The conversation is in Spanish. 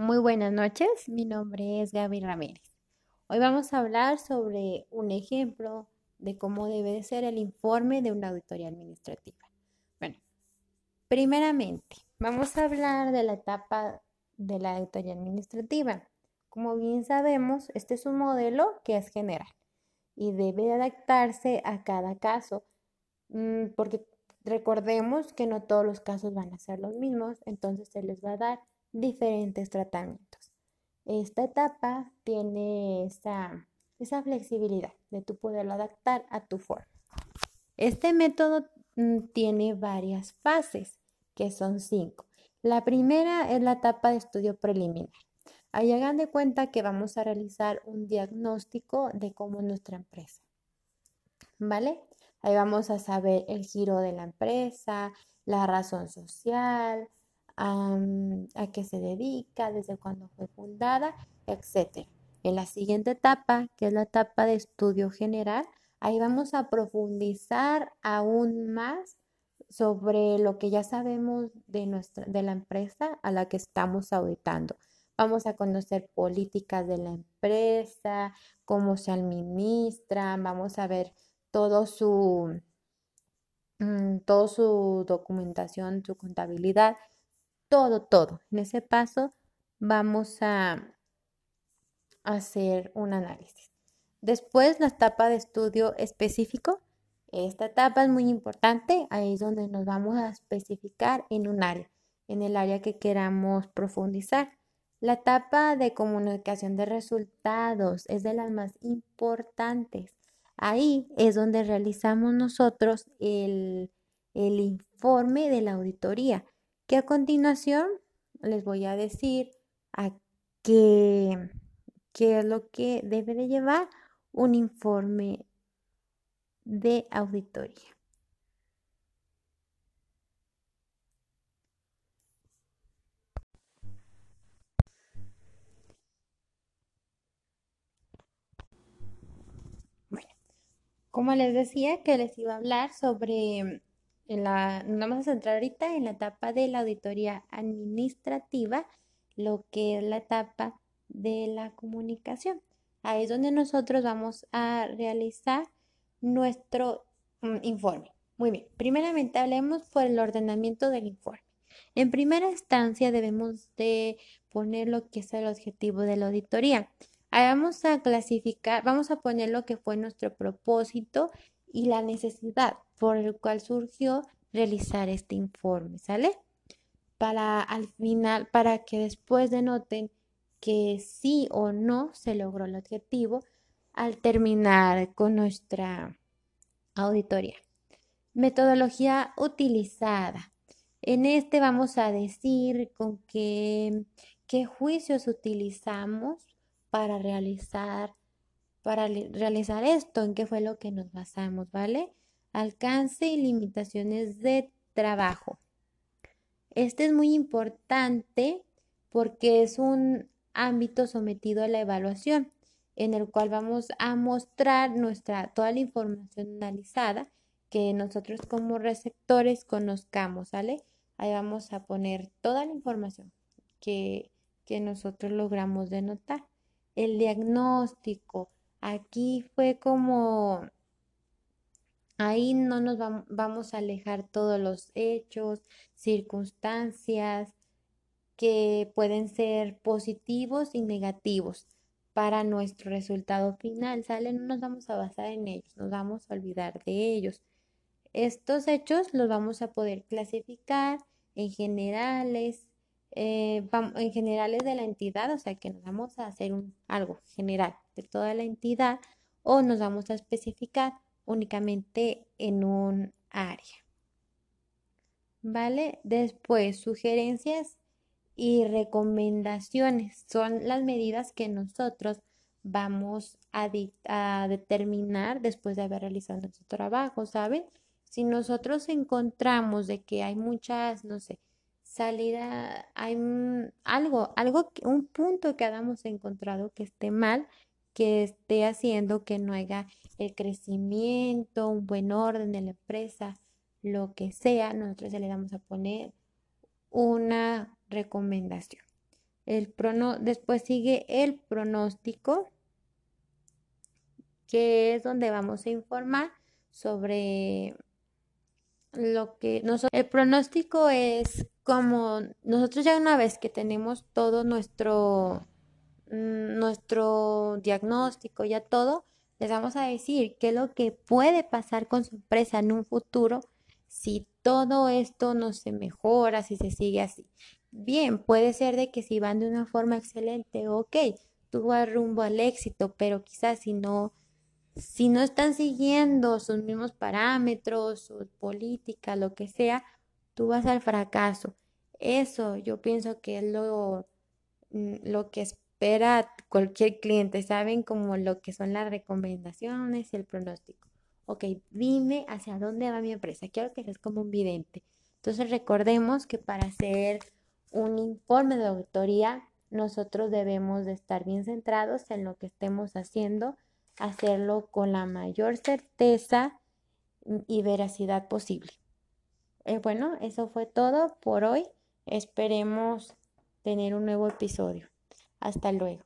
Muy buenas noches, mi nombre es Gaby Ramírez. Hoy vamos a hablar sobre un ejemplo de cómo debe ser el informe de una auditoría administrativa. Bueno, primeramente, vamos a hablar de la etapa de la auditoría administrativa. Como bien sabemos, este es un modelo que es general y debe adaptarse a cada caso, mm, porque recordemos que no todos los casos van a ser los mismos, entonces se les va a dar diferentes tratamientos. Esta etapa tiene esa, esa flexibilidad de tú poderlo adaptar a tu forma. Este método mm, tiene varias fases, que son cinco. La primera es la etapa de estudio preliminar. Ahí hagan de cuenta que vamos a realizar un diagnóstico de cómo es nuestra empresa. ¿Vale? Ahí vamos a saber el giro de la empresa, la razón social, a qué se dedica, desde cuándo fue fundada, etc. En la siguiente etapa, que es la etapa de estudio general, ahí vamos a profundizar aún más sobre lo que ya sabemos de, nuestra, de la empresa a la que estamos auditando. Vamos a conocer políticas de la empresa, cómo se administran, vamos a ver todo su, mm, todo su documentación, su contabilidad, todo, todo. En ese paso vamos a hacer un análisis. Después, la etapa de estudio específico. Esta etapa es muy importante. Ahí es donde nos vamos a especificar en un área, en el área que queramos profundizar. La etapa de comunicación de resultados es de las más importantes. Ahí es donde realizamos nosotros el, el informe de la auditoría que a continuación les voy a decir a qué, qué es lo que debe de llevar un informe de auditoría. Bueno, como les decía que les iba a hablar sobre nos vamos a centrar ahorita en la etapa de la auditoría administrativa, lo que es la etapa de la comunicación. Ahí es donde nosotros vamos a realizar nuestro mm, informe. Muy bien, primeramente hablemos por el ordenamiento del informe. En primera instancia debemos de poner lo que es el objetivo de la auditoría. Ahí vamos a clasificar, vamos a poner lo que fue nuestro propósito y la necesidad por el cual surgió realizar este informe, ¿sale? Para al final, para que después denoten que sí o no se logró el objetivo al terminar con nuestra auditoría. Metodología utilizada. En este vamos a decir con qué, qué juicios utilizamos para realizar para realizar esto, en qué fue lo que nos basamos, ¿vale? Alcance y limitaciones de trabajo. Este es muy importante porque es un ámbito sometido a la evaluación en el cual vamos a mostrar nuestra toda la información analizada que nosotros como receptores conozcamos, ¿vale? Ahí vamos a poner toda la información que, que nosotros logramos denotar. El diagnóstico, Aquí fue como, ahí no nos vamos a alejar todos los hechos, circunstancias que pueden ser positivos y negativos para nuestro resultado final, ¿sale? No nos vamos a basar en ellos, nos vamos a olvidar de ellos. Estos hechos los vamos a poder clasificar en generales, eh, en generales de la entidad, o sea que nos vamos a hacer algo general de toda la entidad o nos vamos a especificar únicamente en un área. ¿Vale? Después, sugerencias y recomendaciones son las medidas que nosotros vamos a, a, determinar después de haber realizado nuestro trabajo, ¿saben? Si nosotros encontramos de que hay muchas, no sé, salida, hay algo, algo, un punto que hayamos encontrado que esté mal, que esté haciendo que no haya el crecimiento, un buen orden de la empresa, lo que sea, nosotros le vamos a poner una recomendación. El después sigue el pronóstico, que es donde vamos a informar sobre lo que nosotros... El pronóstico es como nosotros ya una vez que tenemos todo nuestro, nuestro diagnóstico, ya todo, les vamos a decir qué es lo que puede pasar con su empresa en un futuro si todo esto no se mejora, si se sigue así. Bien, puede ser de que si van de una forma excelente, ok, tú vas rumbo al éxito, pero quizás si no, si no están siguiendo sus mismos parámetros, su política, lo que sea, tú vas al fracaso. Eso yo pienso que es lo, mm, lo que espera cualquier cliente, saben como lo que son las recomendaciones y el pronóstico. Ok, dime hacia dónde va mi empresa. Quiero que seas como un vidente. Entonces recordemos que para hacer un informe de auditoría, nosotros debemos de estar bien centrados en lo que estemos haciendo, hacerlo con la mayor certeza y veracidad posible. Eh, bueno, eso fue todo por hoy. Esperemos tener un nuevo episodio. Hasta luego.